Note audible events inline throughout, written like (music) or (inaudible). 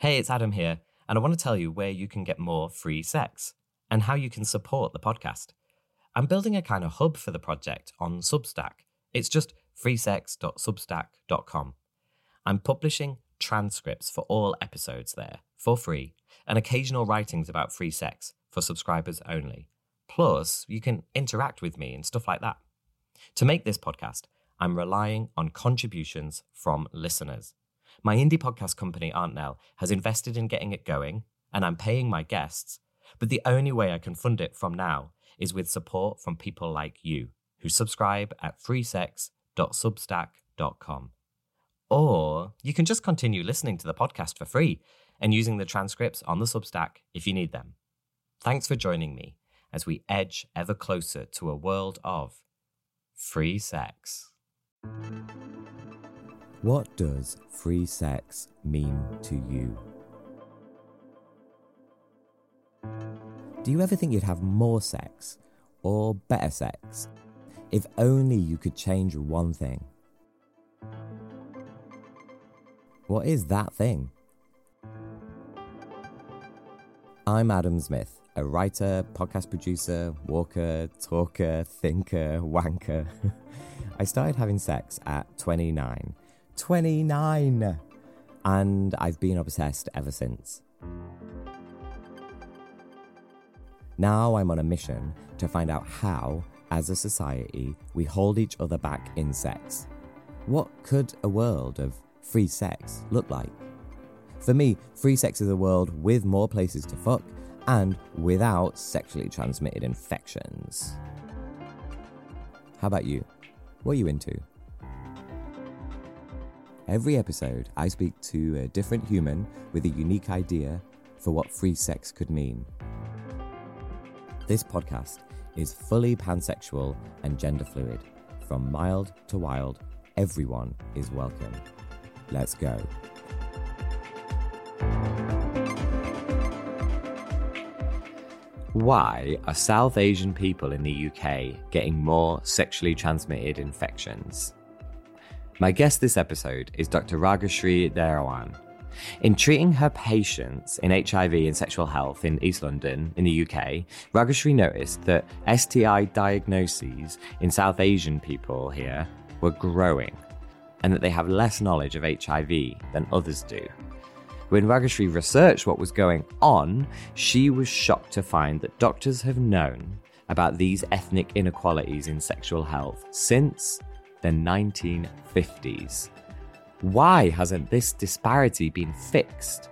Hey, it's Adam here, and I want to tell you where you can get more free sex and how you can support the podcast. I'm building a kind of hub for the project on Substack. It's just freesex.substack.com. I'm publishing transcripts for all episodes there for free and occasional writings about free sex for subscribers only. Plus, you can interact with me and stuff like that. To make this podcast, I'm relying on contributions from listeners. My indie podcast company, Aunt Nell, has invested in getting it going, and I'm paying my guests. But the only way I can fund it from now is with support from people like you, who subscribe at freesex.substack.com. Or you can just continue listening to the podcast for free and using the transcripts on the Substack if you need them. Thanks for joining me as we edge ever closer to a world of free sex. What does free sex mean to you? Do you ever think you'd have more sex or better sex if only you could change one thing? What is that thing? I'm Adam Zmith, a writer, podcast producer, walker, talker, thinker, wanker. (laughs) I started having sex at 29 29. And I've been obsessed ever since. Now I'm on a mission to find out how, as a society, we hold each other back in sex. What could a world of free sex look like? For me, free sex is a world with more places to fuck and without sexually transmitted infections. How about you? What are you into? Every episode, I speak to a different human with a unique idea for what free sex could mean. This podcast is fully pansexual and gender fluid. From mild to wild, everyone is welcome. Let's go. Why are South Asian people in the UK getting more sexually transmitted infections? My guest this episode is Dr. Rageshri Dhairyawan. In treating her patients in HIV and sexual health in East London, in the UK, Rageshri noticed that STI diagnoses in South Asian people here were growing and that they have less knowledge of HIV than others do. When Rageshri researched what was going on, she was shocked to find that doctors have known about these ethnic inequalities in sexual health since the 1950s. Why hasn't this disparity been fixed?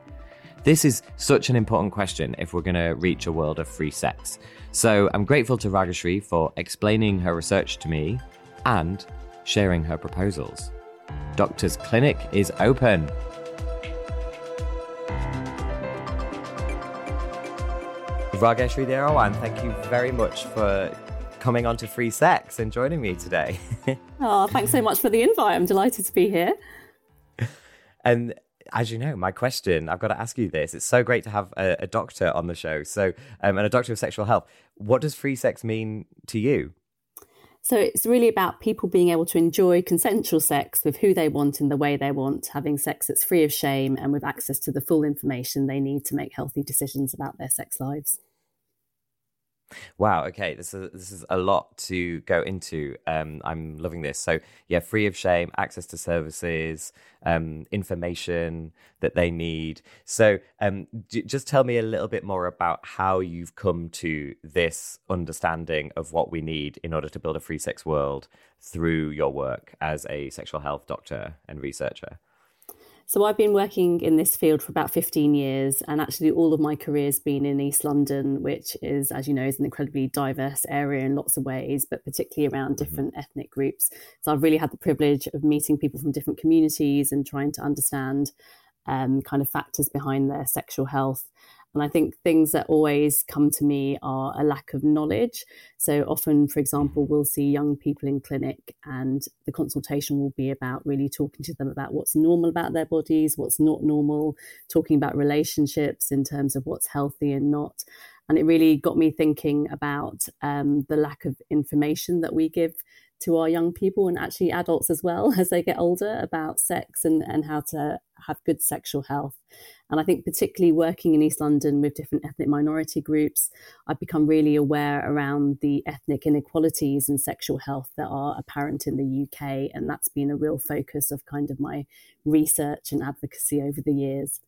This is such an important question if we're going to reach a world of free sex. So I'm grateful to Rageshri for explaining her research to me and sharing her proposals. Doctor's Clinic is open. Rageshri Dhairyawan, thank you very much for coming on to Free Sex and joining me today. (laughs) oh, thanks so much for the invite. I'm delighted to be here. And as you know, my question, I've got to ask you this. It's so great to have a, a doctor on the show. So, um, and a doctor of sexual health. What does free sex mean to you? So it's really about people being able to enjoy consensual sex with who they want in the way they want, having sex that's free of shame and with access to the full information they need to make healthy decisions about their sex lives. Wow. Okay. This is this is a lot to go into. Um, I'm loving this. So yeah, free of shame, access to services, um, information that they need. So um, d- just tell me a little bit more about how you've come to this understanding of what we need in order to build a free sex world through your work as a sexual health doctor and researcher. So I've been working in this field for about 15 years, and actually all of my career's been in East London, which is, as you know, is an incredibly diverse area in lots of ways, but particularly around mm-hmm. different mm-hmm. ethnic groups. So I've really had the privilege of meeting people from different communities and trying to understand um, kind of factors behind their sexual health and I think things that always come to me are a lack of knowledge. So often, for example, we'll see young people in clinic and the consultation will be about really talking to them about what's normal about their bodies, what's not normal, talking about relationships in terms of what's healthy and not. And it really got me thinking about um, the lack of information that we give to our young people and actually adults as well (laughs) as they get older about sex and, and how to have good sexual health. And I think, particularly working in East London with different ethnic minority groups, I've become really aware around the ethnic inequalities in sexual health that are apparent in the UK. And that's been a real focus of kind of my research and advocacy over the years.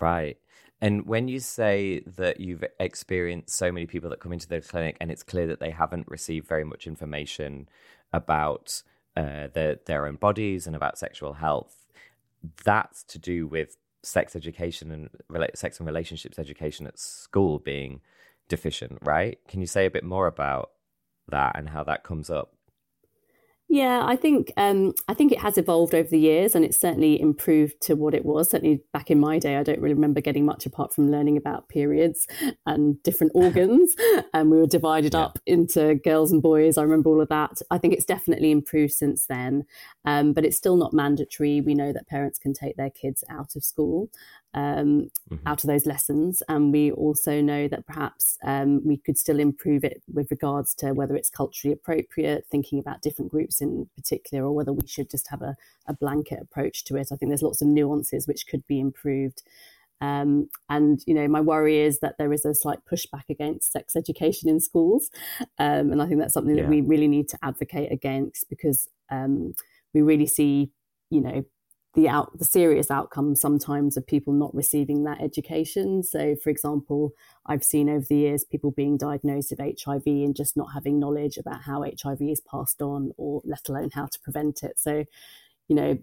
Right. And when you say that you've experienced so many people that come into the clinic and it's clear that they haven't received very much information about uh, their, their own bodies and about sexual health, that's to do with sex education and sex and relationships education at school being deficient, right? Can you say a bit more about that and how that comes up? Yeah, I think um, I think it has evolved over the years, and it's certainly improved to what it was. Certainly back in my day, I don't really remember getting much apart from learning about periods and different (laughs) organs, and we were divided yeah. up into girls and boys. I remember all of that. I think it's definitely improved since then, um, but it's still not mandatory. We know that parents can take their kids out of school, um, mm-hmm. out of those lessons. And we also know that perhaps um, we could still improve it with regards to whether it's culturally appropriate, thinking about different groups in particular, or whether we should just have a, a blanket approach to it. I think there's lots of nuances which could be improved. Um, and you know, my worry is that there is a slight pushback against sex education in schools, um, and I think that's something yeah. that we really need to advocate against because um, we really see, you know, the out the serious outcomes sometimes of people not receiving that education. So, for example, I've seen over the years people being diagnosed with HIV and just not having knowledge about how HIV is passed on, or let alone how to prevent it. So, you know,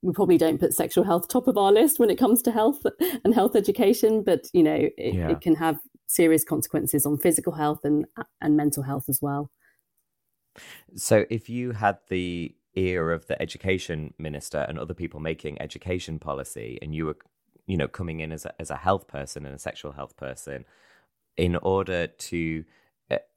we probably don't put sexual health top of our list when it comes to health (laughs) and health education, but you know, it, yeah. it can have serious consequences on physical health and and mental health as well. So, if you had the ear of the education minister and other people making education policy, and you were, you know, coming in as a, as a health person and a sexual health person, in order to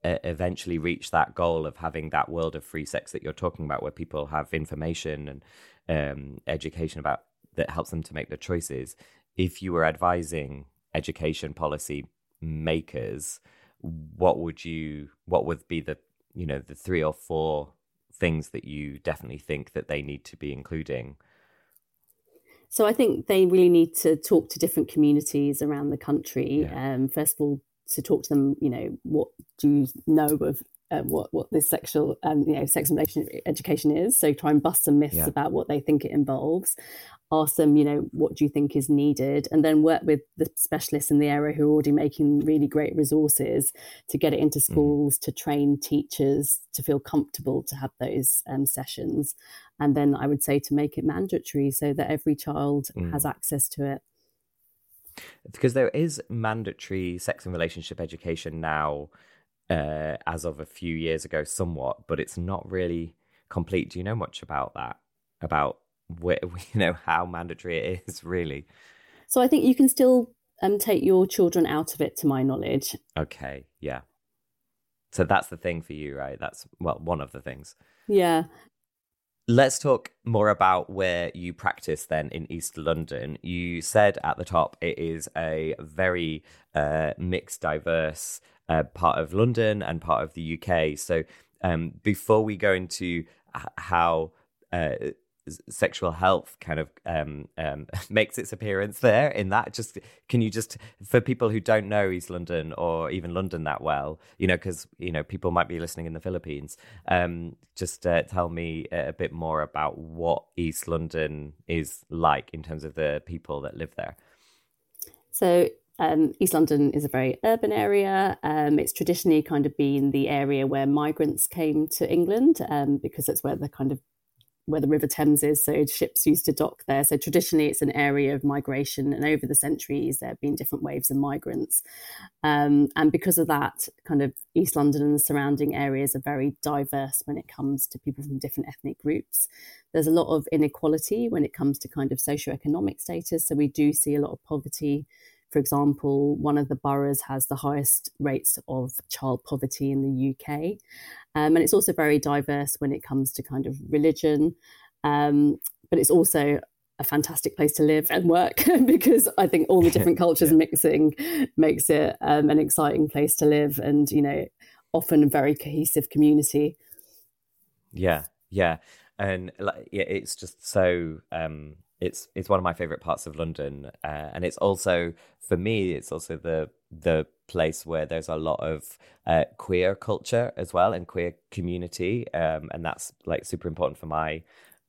eventually reach that goal of having that world of free sex that you're talking about, where people have information and um, education about that helps them to make their choices. If you were advising education policy makers, what would you? What would be the you know the three or four things that you definitely think that they need to be including? So I think they really need to talk to different communities around the country. Yeah. Um, first of all, to talk to them, you know, what do you know of uh, what what this sexual um, you know sex and relationship education is. So try and bust some myths yeah. about what they think it involves ask them, you know, what do you think is needed? And then work with the specialists in the area who are already making really great resources to get it into mm. schools, mm. to train teachers to feel comfortable to have those um, sessions. And then I would say to make it mandatory so that every child mm. has access to it. Because there is mandatory sex and relationship education now, uh, as of a few years ago, somewhat, but it's not really complete. Do you know much about that? About where, (laughs) you know how mandatory it is really so i think you can still um, take your children out of it to my knowledge okay yeah so that's the thing for you right that's well one of the things yeah Let's talk more about where you practice then in East London. You said at the top it is a very uh, mixed, diverse uh, part of London and part of the UK. So um, before we go into how uh, sexual health kind of um, um, (laughs) makes its appearance there in that just can you just for people who don't know east london or even london that well you know because you know people might be listening in the philippines um, just uh, tell me a bit more about what east london is like in terms of the people that live there so um, East London is a very urban area. Um, it's traditionally kind of been the area where migrants came to England um, because that's where the kind of where the River Thames is. So ships used to dock there. So traditionally, it's an area of migration, and over the centuries, there have been different waves of migrants. Um, and because of that, kind of East London and the surrounding areas are very diverse when it comes to people from different ethnic groups. There's a lot of inequality when it comes to kind of socioeconomic status. So we do see a lot of poverty. For example, one of the boroughs has the highest rates of child poverty in the UK. Um, and it's also very diverse when it comes to kind of religion. Um, but it's also a fantastic place to live and work (laughs) because I think all the (laughs) different cultures yeah. mixing makes it um, an exciting place to live and, you know, often a very cohesive community. Yeah, yeah, and like, yeah, it's just so. Um, it's it's one of my favorite parts of London, uh, and it's also for me. It's also the the place where there's a lot of uh, queer culture as well and queer community, um, and that's like super important for my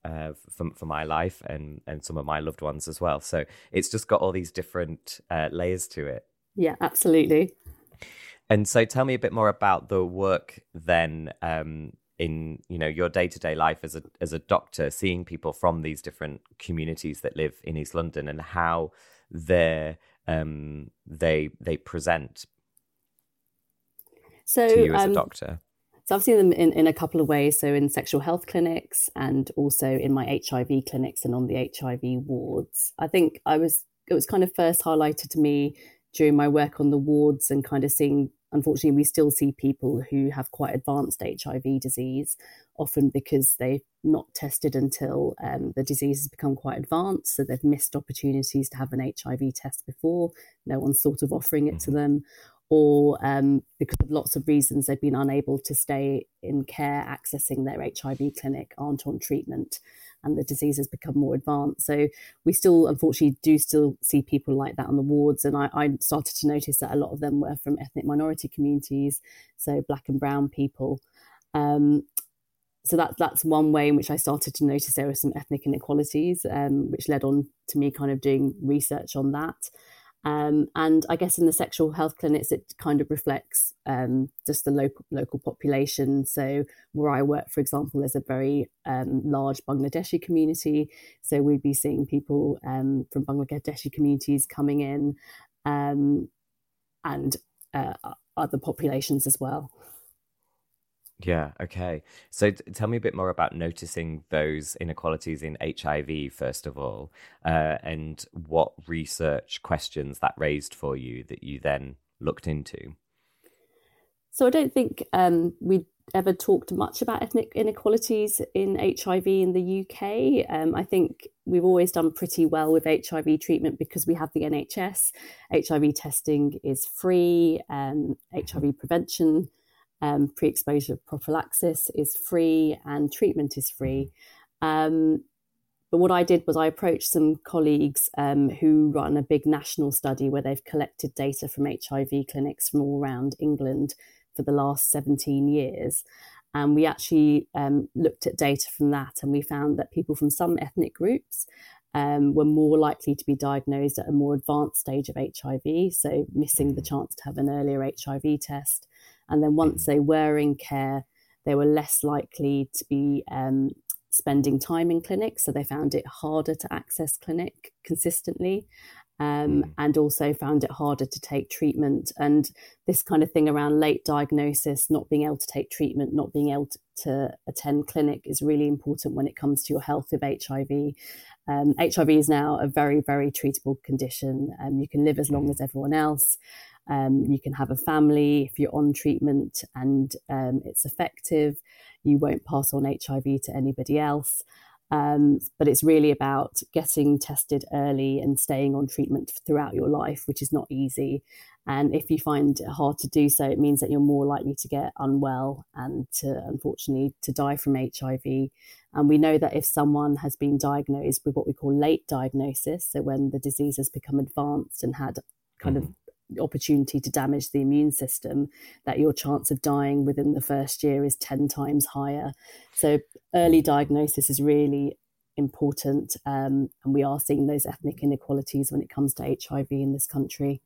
uh, for for my life and and some of my loved ones as well. So it's just got all these different uh, layers to it. Yeah, absolutely. And so, tell me a bit more about the work then um, in you know your day to day life as a as a doctor, seeing people from these different communities that live in East London and how they um, they they present so, to you as um, a doctor. So I've seen them in, in a couple of ways. So in sexual health clinics and also in my HIV clinics and on the HIV wards. I think I was it was kind of first highlighted to me during my work on the wards and kind of seeing unfortunately we still see people who have quite advanced HIV disease, often because they've not tested until um, the disease has become quite advanced. So they've missed opportunities to have an HIV test before. No one's sort of offering it to mm-hmm. them, or um, because of lots of reasons, they've been unable to stay in care, accessing their HIV clinic, aren't on treatment, and the disease has become more advanced. So we still, unfortunately, do still see people like that on the wards. And I, I started to notice that a lot of them were from ethnic minority communities, so black and brown people. Um, so that that's one way in which I started to notice there were some ethnic inequalities, um, which led on to me kind of doing research on that. Um, and I guess in the sexual health clinics, it kind of reflects um, just the local local population. So where I work, for example, there's a very um, large Bangladeshi community. So we'd be seeing people um, from Bangladeshi communities coming in, um, and uh, other populations as well. Yeah, okay. So t- tell me a bit more about noticing those inequalities in HIV, first of all, uh, and what research questions that raised for you that you then looked into. So I don't think um, we ever talked much about ethnic inequalities in HIV in the UK. Um, I think we've always done pretty well with HIV treatment because we have the NHS. HIV testing is free, and HIV prevention um, pre exposure prophylaxis is free and treatment is free. Um, but what I did was I approached some colleagues um, who run a big national study where they've collected data from HIV clinics from all around England for the last 17 years. And we actually um, looked at data from that and we found that people from some ethnic groups um, were more likely to be diagnosed at a more advanced stage of HIV, so missing the chance to have an earlier HIV test. And then once they were in care, they were less likely to be um, spending time in clinic. So they found it harder to access clinic consistently. Um, mm. and also found it harder to take treatment. And this kind of thing around late diagnosis, not being able to take treatment, not being able to, to attend clinic is really important when it comes to your health with HIV. Um, HIV is now a very, very treatable condition. Um, you can live as long mm. as everyone else. Um, you can have a family if you're on treatment and um, it's effective. You won't pass on HIV to anybody else. Um, but it's really about getting tested early and staying on treatment throughout your life, which is not easy. And if you find it hard to do so, it means that you're more likely to get unwell and to, unfortunately, to die from HIV. And we know that if someone has been diagnosed with what we call late diagnosis, so when the disease has become advanced and had kind mm-hmm. of opportunity to damage the immune system, that your chance of dying within the first year is 10 times higher. So, early diagnosis is really important. Um, and we are seeing those ethnic inequalities when it comes to HIV in this country.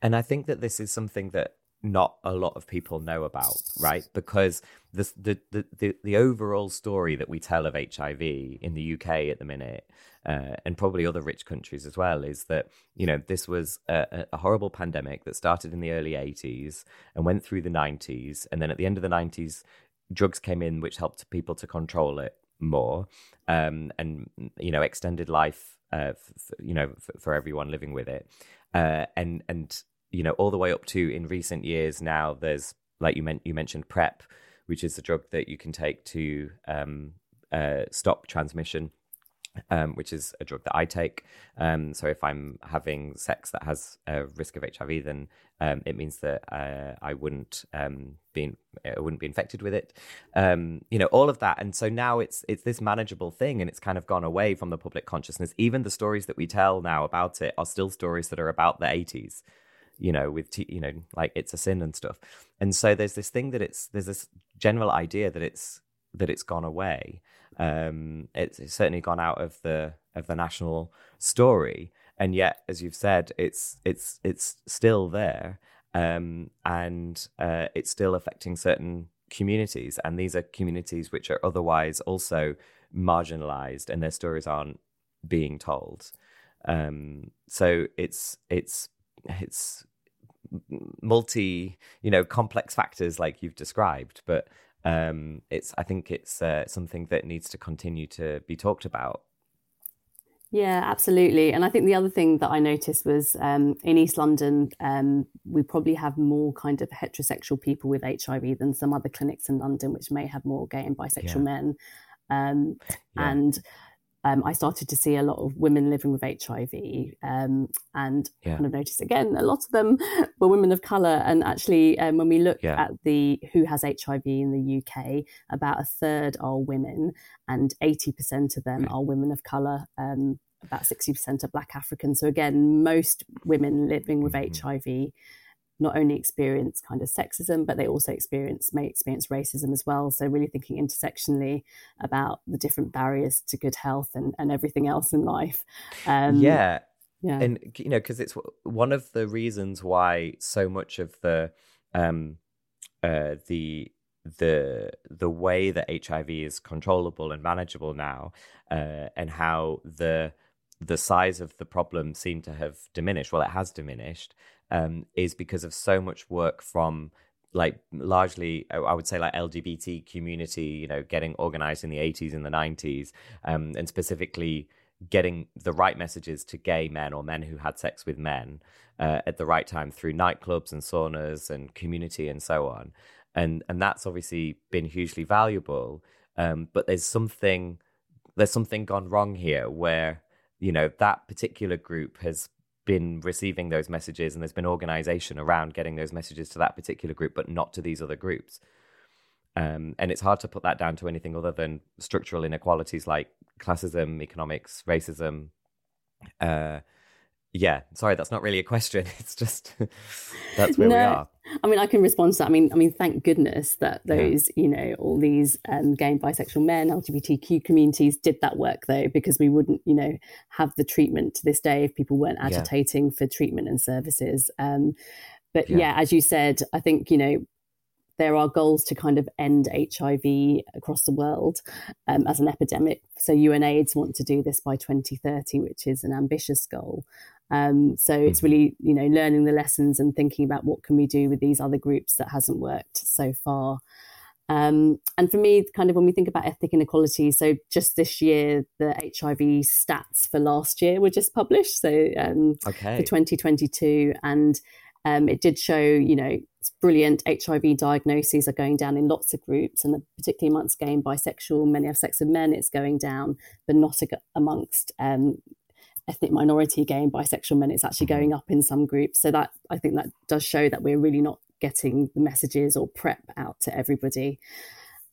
And I think that this is something that not a lot of people know about, right? Because the, the the the, the overall story that we tell of HIV in the UK at the minute, uh, and probably other rich countries as well, is that you know this was a, a horrible pandemic that started in the early '80s and went through the '90s, and then at the end of the '90s, drugs came in which helped people to control it more, um, and you know extended life, uh, f- you know, f- for everyone living with it, uh, and and you know, all the way up to in recent years now, there's like you meant you mentioned PrEP, which is a drug that you can take to um, uh, stop transmission um, which is a drug that I take. Um, so if I'm having sex that has a risk of HIV, then um, it means that uh, I wouldn't um, be I wouldn't be infected with it. Um, you know, all of that, and so now it's it's this manageable thing, and it's kind of gone away from the public consciousness. Even the stories that we tell now about it are still stories that are about the 80s. You know, with t- you know, like it's a sin and stuff. And so there's this thing that it's there's this general idea that it's that it's gone away. Um, it's, it's certainly gone out of the of the national story, and yet, as you've said, it's it's it's still there, um, and uh, it's still affecting certain communities, and these are communities which are otherwise also marginalized, and their stories aren't being told. Um, so it's it's it's multi you know complex factors like you've described but um, it's I think it's uh, something that needs to continue to be talked about. Yeah, absolutely. And I think the other thing that I noticed was um, in East London, um, we probably have more kind of heterosexual people with HIV than some other clinics in London, which may have more gay and bisexual yeah. men. Um, yeah. And um, I started to see a lot of women living with HIV um, and yeah. kind of noticed again, a lot of them (laughs) were women of colour. And actually, um, when we look yeah. at the who has HIV in the UK, about a third are women and 80% of them right. are women of colour. Um, about 60% are Black Africans. So again, most women living with mm-hmm. HIV not only experience kind of sexism, but they also experience may experience racism as well. So really thinking intersectionally about the different barriers to good health and, and everything else in life. Um, yeah. Yeah. And, you know, because it's one of the reasons why so much of the, um, uh, the, the the way that HIV is controllable and manageable now, uh, and how the the size of the problem seemed to have diminished. Well, it has diminished, um, is because of so much work from like largely i would say like lgbt community you know getting organized in the 80s and the 90s um, and specifically getting the right messages to gay men or men who had sex with men uh, at the right time through nightclubs and saunas and community and so on. And and that's obviously been hugely valuable um, but there's something there's something gone wrong here where you know that particular group has been receiving those messages and there's been organization around getting those messages to that particular group but not to these other groups. Um, and it's hard to put that down to anything other than structural inequalities like classism economics racism uh, yeah sorry that's not really a question (laughs) it's just (laughs) that's where no, we are i mean i can respond to that i mean i mean thank goodness that those yeah. you know all these um, gay and bisexual men lgbtq communities did that work though because we wouldn't you know have the treatment to this day if people weren't agitating yeah. for treatment and services um, but yeah. yeah as you said i think you know there are goals to kind of end HIV across the world um, as an epidemic. So UNAIDS want to do this by 2030, which is an ambitious goal. Um, so it's mm-hmm. really, you know, learning the lessons and thinking about what can we do with these other groups that hasn't worked so far. Um, and for me, kind of when we think about ethnic inequality, so just this year, the HIV stats for last year were just published. So um, okay. for 2022, and um, it did show, you know, it's brilliant. HIV diagnoses are going down in lots of groups, and particularly amongst gay and bisexual, many have sex with men, it's going down, but not amongst um, ethnic minority gay and bisexual men it's actually mm-hmm. going up in some groups so that i think that does show that we're really not getting the messages or prep out to everybody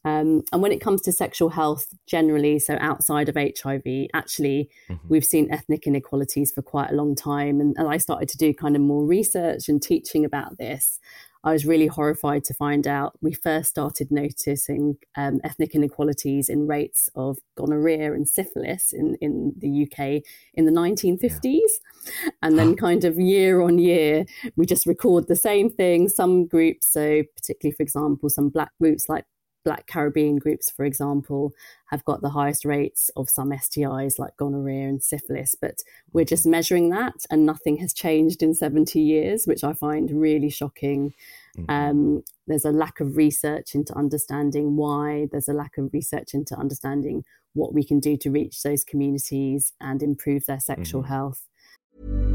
um, and when it comes to sexual health generally so outside of hiv actually mm-hmm. we've seen ethnic inequalities for quite a long time and, and i started to do kind of more research and teaching about this I was really horrified to find out we first started noticing um, ethnic inequalities in rates of gonorrhea and syphilis in, in the UK in the 1950s. Yeah. And then, kind of year on year, we just record the same thing. Some groups, so particularly, for example, some black groups like Black Caribbean groups, for example, have got the highest rates of some STIs like gonorrhea and syphilis, but we're just measuring that and nothing has changed in 70 years, which I find really shocking. Mm-hmm. Um, there's a lack of research into understanding why, there's a lack of research into understanding what we can do to reach those communities and improve their sexual mm-hmm. health.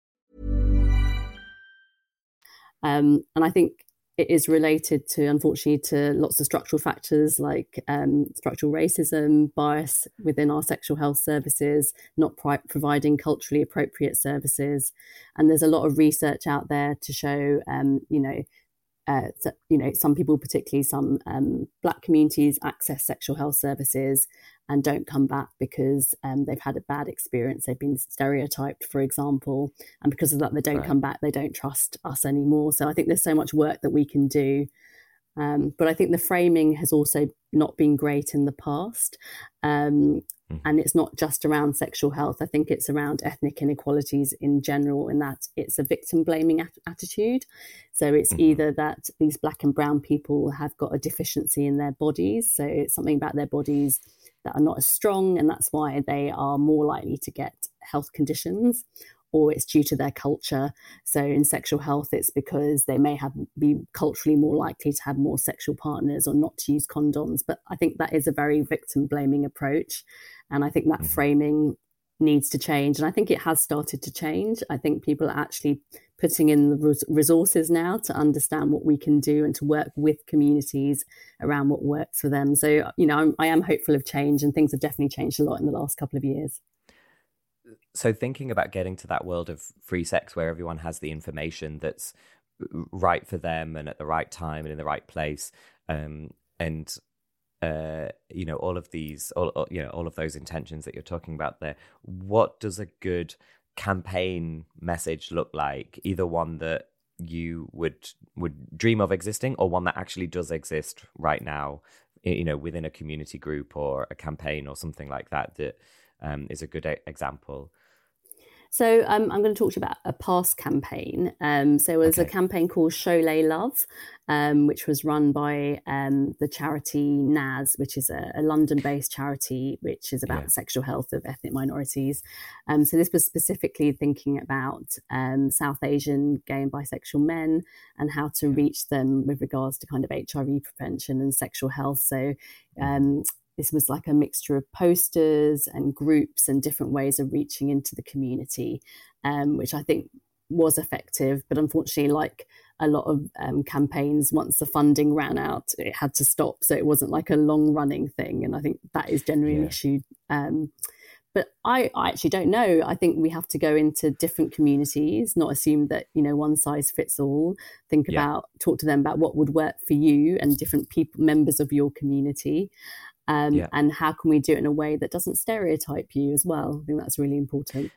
Um, and I think it is related to, unfortunately, to lots of structural factors like um, structural racism, bias within our sexual health services, not pri- providing culturally appropriate services. And there's a lot of research out there to show, um, you know, uh, you know, some people, particularly some um, Black communities, access sexual health services and don't come back because um, they've had a bad experience. They've been stereotyped, for example, and because of that, they don't right. come back. They don't trust us anymore. So I think there's so much work that we can do. Um, but I think the framing has also not been great in the past. Um, Mm-hmm. And it's not just around sexual health. I think it's around ethnic inequalities in general, in that it's a victim blaming at- attitude. So it's mm-hmm. either that these black and brown people have got a deficiency in their bodies. So it's something about their bodies that are not as strong, and that's why they are more likely to get health conditions or it's due to their culture. So in sexual health, it's because they may have be culturally more likely to have more sexual partners or not to use condoms. But I think that is a very victim blaming approach, and I think that mm-hmm. framing needs to change. And I think it has started to change. I think people are actually putting in the resources now to understand what we can do and to work with communities around what works for them. So, you know, I'm, I am hopeful of change, and things have definitely changed a lot in the last couple of years so thinking about getting to that world of free sex where everyone has the information that's right for them and at the right time and in the right place um, and uh, you know all of these all you know all of those intentions that you're talking about there what does a good campaign message look like? Either one that you would would dream of existing or one that actually does exist right now you know within a community group or a campaign or something like that that um, is a good example so um, I'm going to talk to you about a past campaign. Um, so it was okay. a campaign called Sholay Love, um, which was run by um, the charity NAZ, which is a, a London-based charity which is about yeah. the sexual health of ethnic minorities. Um, so this was specifically thinking about um, South Asian gay and bisexual men and how to reach them with regards to kind of HIV prevention and sexual health. So um, this was like a mixture of posters and groups and different ways of reaching into the community, um, which I think was effective. But unfortunately, like a lot of um, campaigns, once the funding ran out, it had to stop. So it wasn't like a long running thing. And I think that is generally yeah. an issue. Um, but I, I actually don't know. I think we have to go into different communities, not assume that you know one size fits all. Think yeah. about talk to them about what would work for you and different people, members of your community, um, yeah. and how can we do it in a way that doesn't stereotype you as well? I think that's really important.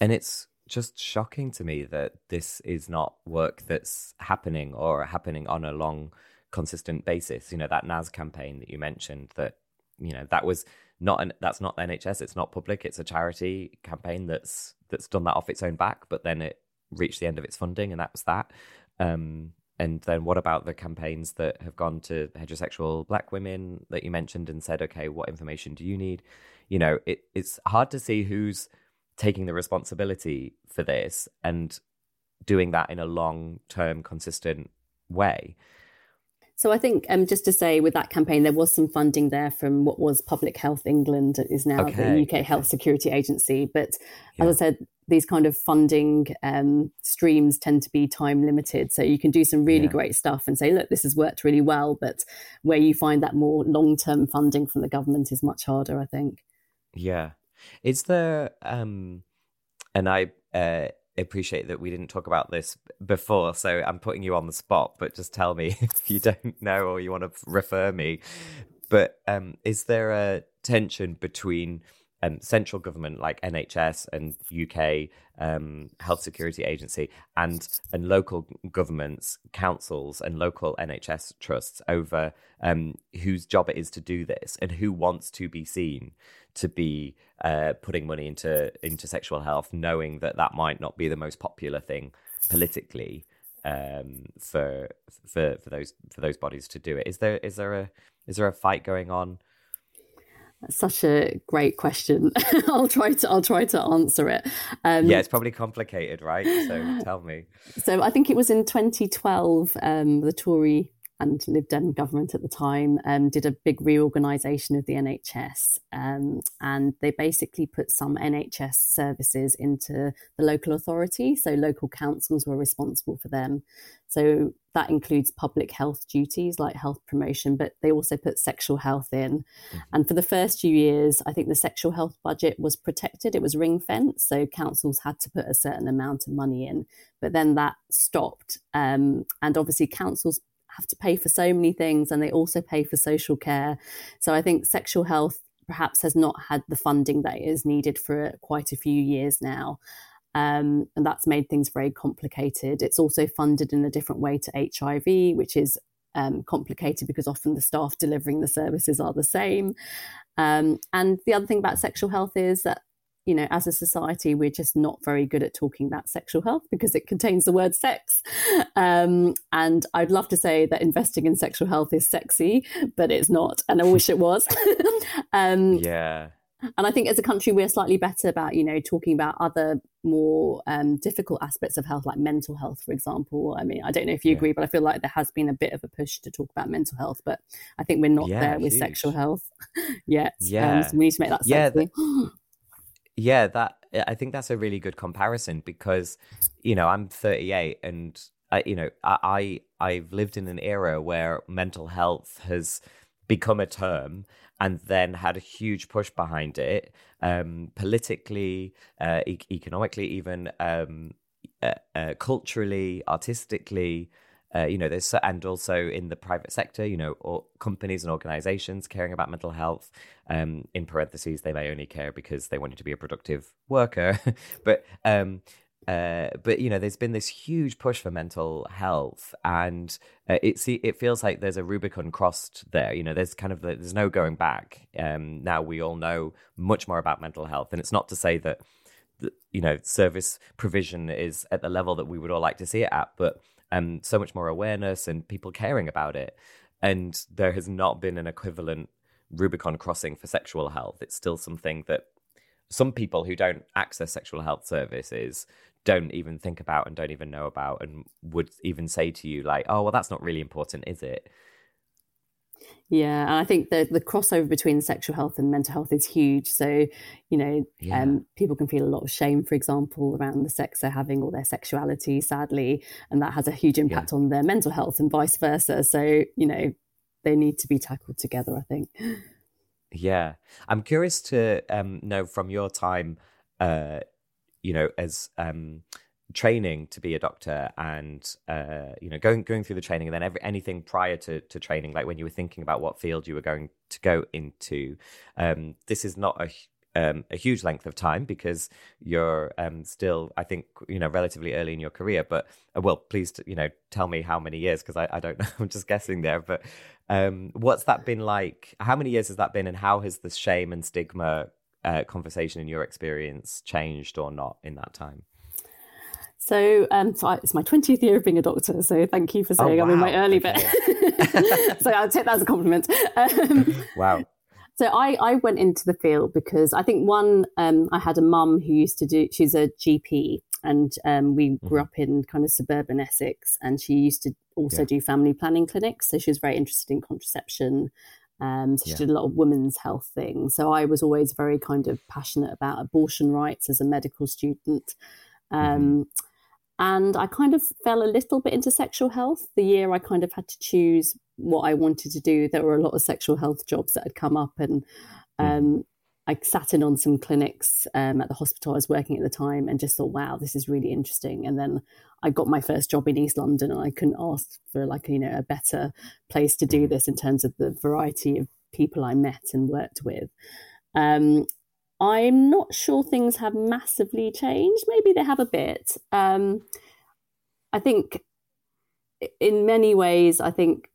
And it's just shocking to me that this is not work that's happening or happening on a long consistent basis. You know that NAZ campaign that you mentioned that you know that was not an that's not nhs it's not public it's a charity campaign that's that's done that off its own back but then it reached the end of its funding and that was that. Um and then what about the campaigns that have gone to heterosexual black women that you mentioned and said, okay, what information do you need? You know, it, it's hard to see who's taking the responsibility for this and doing that in a long term, consistent way. So I think um, just to say with that campaign, there was some funding there from what was Public Health England, is now okay. the UK Health Security Agency. But yeah. as I said, these kind of funding um, streams tend to be time limited. So you can do some really yeah. great stuff and say, look, this has worked really well. But where you find that more long term funding from the government is much harder, I think. Yeah. Is there, um, and I, uh, appreciate that we didn't talk about this before, so I'm putting you on the spot. But just tell me (laughs) if you don't know or you want to refer me. But um, is there a tension between um, central government like NHS and UK um, Health Security Agency and and local governments, councils, and local NHS trusts over um, whose job it is to do this and who wants to be seen to be uh, putting money into into sexual health, knowing that that might not be the most popular thing politically. um, for for for those for those bodies to do it. Is there is there a is there a fight going on? That's such a great question. (laughs) I'll try to I'll try to answer it. Um, yeah, it's probably complicated, right? So tell me. (laughs) So I think it was in 2012. Um, the Tory and Lib Dem government at the time um, did a big reorganisation of the NHS, um, and they basically put some NHS services into the local authority. So local councils were responsible for them. So that includes public health duties like health promotion, but they also put sexual health in. Mm-hmm. And for the first few years, I think the sexual health budget was protected, it was ring fenced. So councils had to put a certain amount of money in, but then that stopped. Um, and obviously, councils have to pay for so many things and they also pay for social care. So I think sexual health perhaps has not had the funding that is needed for quite a few years now. Um, and that's made things very complicated. It's also funded in a different way to HIV, which is um, complicated because often the staff delivering the services are the same. Um, and the other thing about sexual health is that you know, as a society, we're just not very good at talking about sexual health because it contains the word sex. Um, and I'd love to say that investing in sexual health is sexy, but it's not. And I wish it was. (laughs) um, yeah. And I think as a country, we're slightly better about, you know, talking about other more um, difficult aspects of health, like mental health, for example. I mean, I don't know if you yeah. agree, but I feel like there has been a bit of a push to talk about mental health, but I think we're not yeah, there with huge. sexual health (laughs) yet. Um, yeah. Um, so we need to make that sexy. Yeah, (gasps) (laughs) Yeah, that I think that's a really good comparison because you know I'm 38 and I, you know I, I've lived in an era where mental health has become a term and then had a huge push behind it um, politically, uh, e- economically, even um, uh, uh, culturally, artistically uh, you know, there's and also in the private sector, you know, or companies and organizations caring about mental health. Um, in parentheses, they may only care because they want you to be a productive worker, (laughs) but um, uh, but you know, there's been this huge push for mental health, and uh, it it feels like there's a Rubicon crossed there. You know, there's kind of there's no going back. Um, now we all know much more about mental health, and it's not to say that you know service provision is at the level that we would all like to see it at, but um, so much more awareness and people caring about it. And there has not been an equivalent Rubicon crossing for sexual health. It's still something that some people who don't access sexual health services don't even think about and don't even know about and would even say to you like oh well that's not really important is it yeah, and I think the the crossover between sexual health and mental health is huge. So, you know, yeah. um, people can feel a lot of shame, for example, around the sex they're having or their sexuality, sadly, and that has a huge impact yeah. on their mental health and vice versa. So, you know, they need to be tackled together. I think. Yeah, I'm curious to um, know from your time, uh, you know, as um, training to be a doctor and uh, you know going going through the training and then every, anything prior to, to training like when you were thinking about what field you were going to go into um, this is not a um, a huge length of time because you're um, still, I think, you know, relatively early in your career. But uh, well, please, you know, tell me how many years because I, I don't (laughs) know. I'm just guessing there. But um, what's that been like? How many years has that been, and how has the shame and stigma uh, conversation in your experience changed or not in that time? So, um, so I, it's my 20th year of being a doctor. So thank you for saying oh, wow. I'm in my early okay. bit. (laughs) so I'll take that as a compliment. Um, (laughs) wow. So I, I went into the field because I think one, um, I had a mum who used to do, she's a GP and um, we grew mm-hmm. up in kind of suburban Essex and she used to also yeah. do family planning clinics. So she was very interested in contraception. Um, so she yeah. did a lot of women's health things. So I was always very kind of passionate about abortion rights as a medical student. Mm-hmm. Um, mm-hmm and I kind of fell a little bit into sexual health. The year I kind of had to choose what I wanted to do, there were a lot of sexual health jobs that had come up. And hmm. um, I sat in on some clinics um, at the hospital I was working at the time and just thought, wow, this is really interesting. And then I got my first job in East London and I couldn't ask for like, you know, a better place to do hmm. this in terms of the variety of people I met and worked with. Um, I'm not sure things have massively changed. Maybe they have a bit. Um, I think in many ways, I think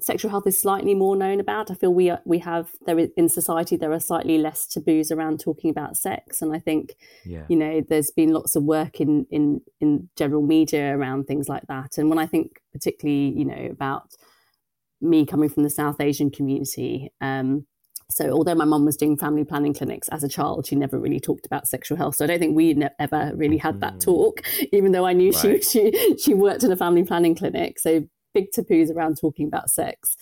sexual health is slightly more known about. I feel we are, we have there is, in society there are slightly less taboos around talking about sex, and I think yeah. you know there's been lots of work in in in general media around things like that. And when I think particularly you know about me coming from the South Asian community. Um, so although my mum was doing family planning clinics as a child, she never really talked about sexual health. So I don't think we ne- ever really had that mm. talk, even though I knew right. she, she she worked in a family planning clinic. So big taboos around talking about sex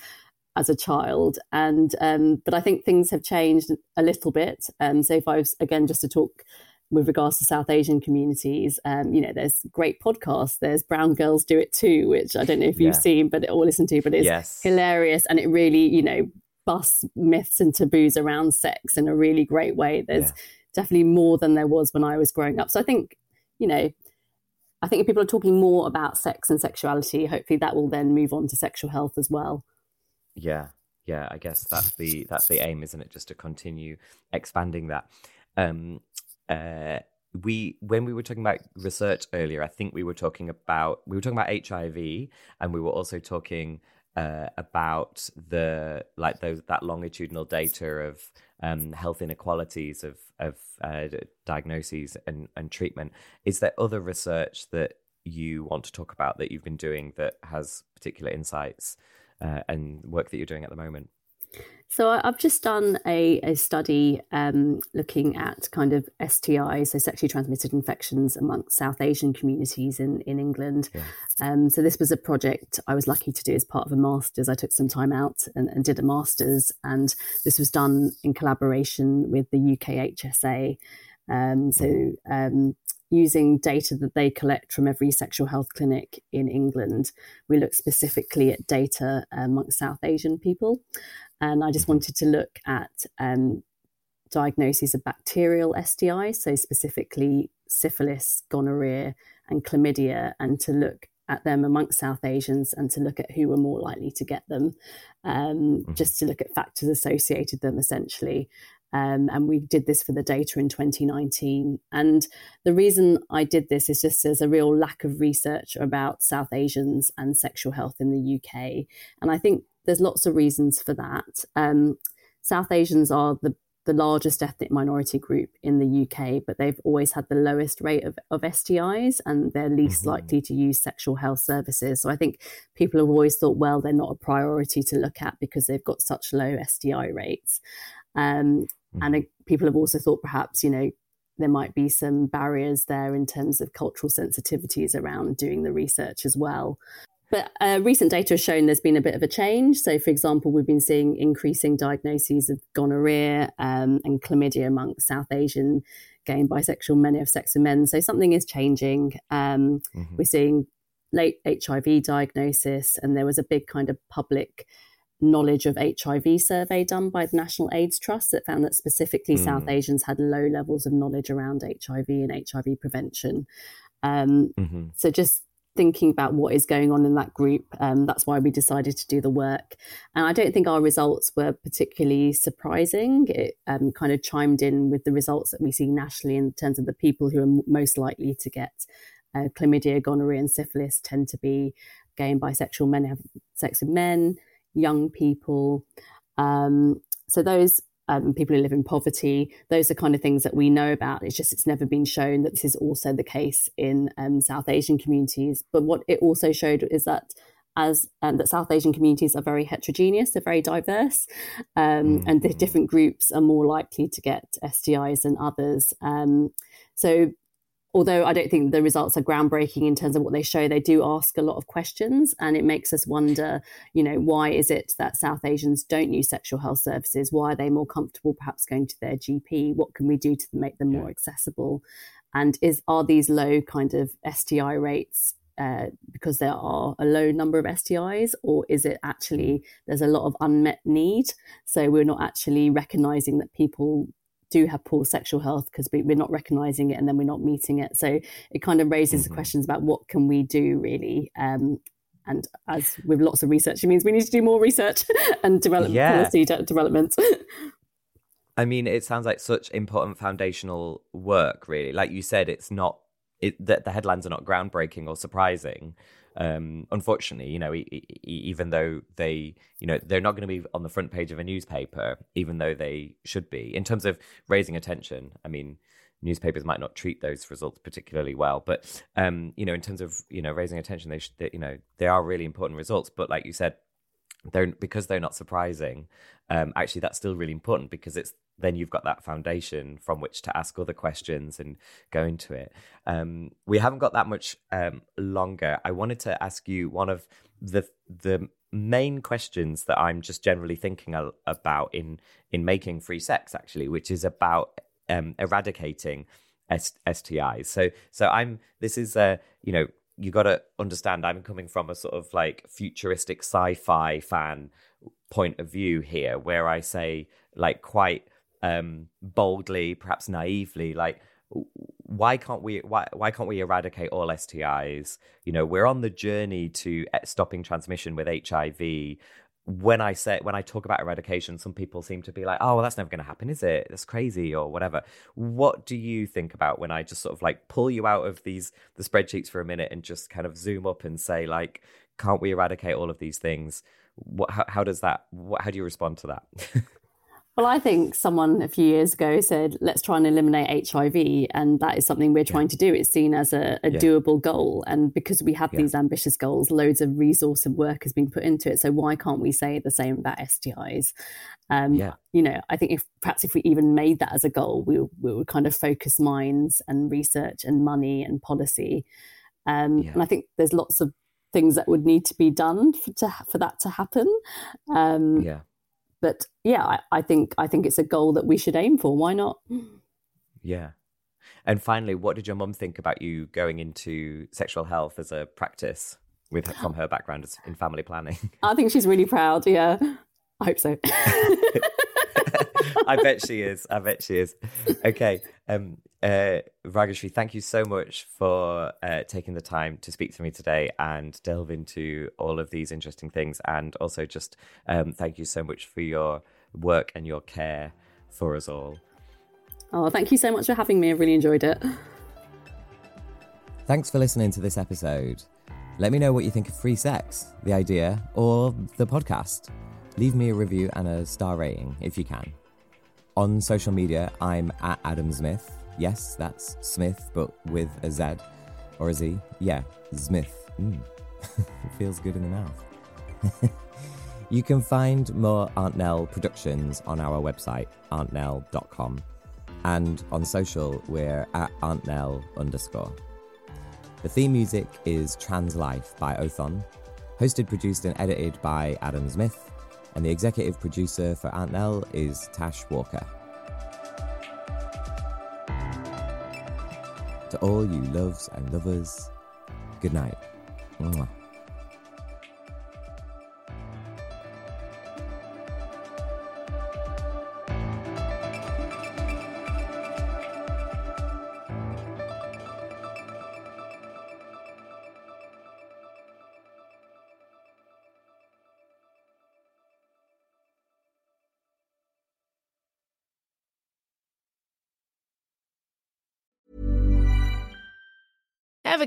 as a child and um, but i think things have changed a little bit um, so if i was again just to talk with regards to south asian communities um, you know there's great podcasts there's brown girls do it too which i don't know if you've yeah. seen but or listened to but it's yes. hilarious and it really you know busts myths and taboos around sex in a really great way there's yeah. definitely more than there was when i was growing up so i think you know I think if people are talking more about sex and sexuality, hopefully that will then move on to sexual health as well. Yeah, yeah. I guess that's the that's the aim, isn't it? Just to continue expanding that. Um, uh, we when we were talking about research earlier, I think we were talking about we were talking about HIV, and we were also talking uh, about the like those that longitudinal data of um, health inequalities of of uh, diagnoses and, and treatment. Is there other research that you want to talk about that you've been doing that has particular insights uh, and work that you're doing at the moment? So I've just done a, a study um, looking at kind of STIs, so sexually transmitted infections amongst South Asian communities in, in England. Yeah. Um, so this was a project I was lucky to do as part of a master's. I took some time out and, and did a master's, and this was done in collaboration with the UK HSA. Um, so um, using data that they collect from every sexual health clinic in England, we look specifically at data amongst South Asian people. And I just wanted to look at um, diagnoses of bacterial STIs, so specifically syphilis, gonorrhea, and chlamydia, and to look at them amongst South Asians and to look at who were more likely to get them, um, mm-hmm. just to look at factors associated them essentially. Um, and we did this for the data in 2019. And the reason I did this is just there's a real lack of research about South Asians and sexual health in the UK. And I think there's lots of reasons for that. Um, South Asians are the the largest ethnic minority group in the UK, but they've always had the lowest rate of, of STIs and they're least mm-hmm. likely to use sexual health services. So I think people have always thought, well, they're not a priority to look at because they've got such low STI rates. Um, mm-hmm. And uh, people have also thought perhaps, you know, there might be some barriers there in terms of cultural sensitivities around doing the research as well. But uh, recent data has shown there's been a bit of a change. So, for example, we've been seeing increasing diagnoses of gonorrhea um, and chlamydia among South Asian gay and bisexual men of sex with men. So, something is changing. Um, mm-hmm. We're seeing late HIV diagnosis, and there was a big kind of public knowledge of HIV survey done by the National AIDS Trust that found that specifically mm. South Asians had low levels of knowledge around HIV and HIV prevention. Um, mm-hmm. So just thinking about what is going on in that group. Um, that's why we decided to do the work. And I don't think our results were particularly surprising. It um, kind of chimed in with the results that we see nationally in terms of the people who are most likely to get uh, chlamydia, gonorrhea, and syphilis tend to be gay and bisexual men have sex with men, young people. Um, so those um, people who live in poverty. Those are kind of things that we know about. It's just it's never been shown that this is also the case in um, South Asian communities. But what it also showed is that as um, that South Asian communities are very heterogeneous, they're very diverse, um, mm-hmm. and the different groups are more likely to get STIs than others. Um, so although I don't think the results are groundbreaking in terms of what they show, they do ask a lot of questions, and it makes us wonder, you know, why is it that South Asians don't use sexual health services? Why are they more comfortable perhaps going to their GP? What can we do to make them more accessible? And is are these low kind of STI rates uh, because there are a low number of STIs, or is it actually there's a lot of unmet need? So we're not actually recognizing that people do have poor sexual health because we, are not recognizing it and then we're not meeting it. So it kind of raises mm-hmm. questions about what can we do really. Um, and as with lots of research, it means we need to do more research (laughs) and develop yeah. policy de- development. (laughs) I mean, it sounds like such important foundational work, really. Like you said, it's not it, the, the headlines are not groundbreaking or surprising. Um, unfortunately, you know, e- e- even though they, you know, they're not going to be on the front page of a newspaper, even though they should be in terms of raising attention. I mean, newspapers might not treat those results particularly well, but um, you know, in terms of you know raising attention, they should, they, you know, they are really important results. But like you said, they're because they're not surprising. Um, actually, that's still really important because it's then you've got that foundation from which to ask other questions and go into it. Um, we haven't got that much um, longer. I wanted to ask you one of the the main questions that I'm just generally thinking about in in making free sex, actually, which is about um, eradicating S- STIs. So so I'm this is a you know you got to understand I'm coming from a sort of like futuristic sci-fi fan point of view here, where I say like quite um, boldly, perhaps naively, like why can't we why why can't we eradicate all STIs? You know, we're on the journey to eh, stopping transmission with HIV. When I say when I talk about eradication, some people seem to be like, "Oh, well, that's never going to happen, is it? That's crazy, or whatever." What do you think about when I just sort of like pull you out of these the spreadsheets for a minute and just kind of zoom up and say, like, can't we eradicate all of these things? What how, how does that? What, how do you respond to that? (laughs) Well, I think someone a few years ago said, let's try and eliminate HIV. And that is something we're trying yeah. to do. It's seen as a, a yeah. doable goal. And because we have yeah. these ambitious goals, loads of resource and work has been put into it. So why can't we say the same about STIs? Um, yeah. You know, I think if perhaps if we even made that as a goal, we, we would kind of focus minds and research and money and policy. Um, And I think there's lots of things that would need to be done for, to, for that to happen. Um, yeah but yeah, I, I think I think it's a goal that we should aim for. Why not? Yeah. And finally, what did your mum think about you going into sexual health as a practice with from her background in family planning? I think she's really proud. Yeah, I hope so. (laughs) I bet she is. I bet she is. Okay. Um, uh, Rageshri, thank you so much for uh, taking the time to speak to me today and delve into all of these interesting things. And also, just um, thank you so much for your work and your care for us all. Oh, thank you so much for having me. I really enjoyed it. Thanks for listening to this episode. Let me know what you think of free sex, the idea, or the podcast. Leave me a review and a star rating if you can. On social media, I'm at Adam Zmith. Yes, that's Smith, but with a Z or a Z. Yeah, Smith. Mm. (laughs) it feels good in the mouth. (laughs) you can find more Aunt Nell productions on our website, auntnell.com. And on social, we're at auntnell underscore. The theme music is Translife by Othon, hosted, produced, and edited by Adam Zmith and the executive producer for Aunt Nell is Tash Walker. All you loves and lovers, good night. Mwah.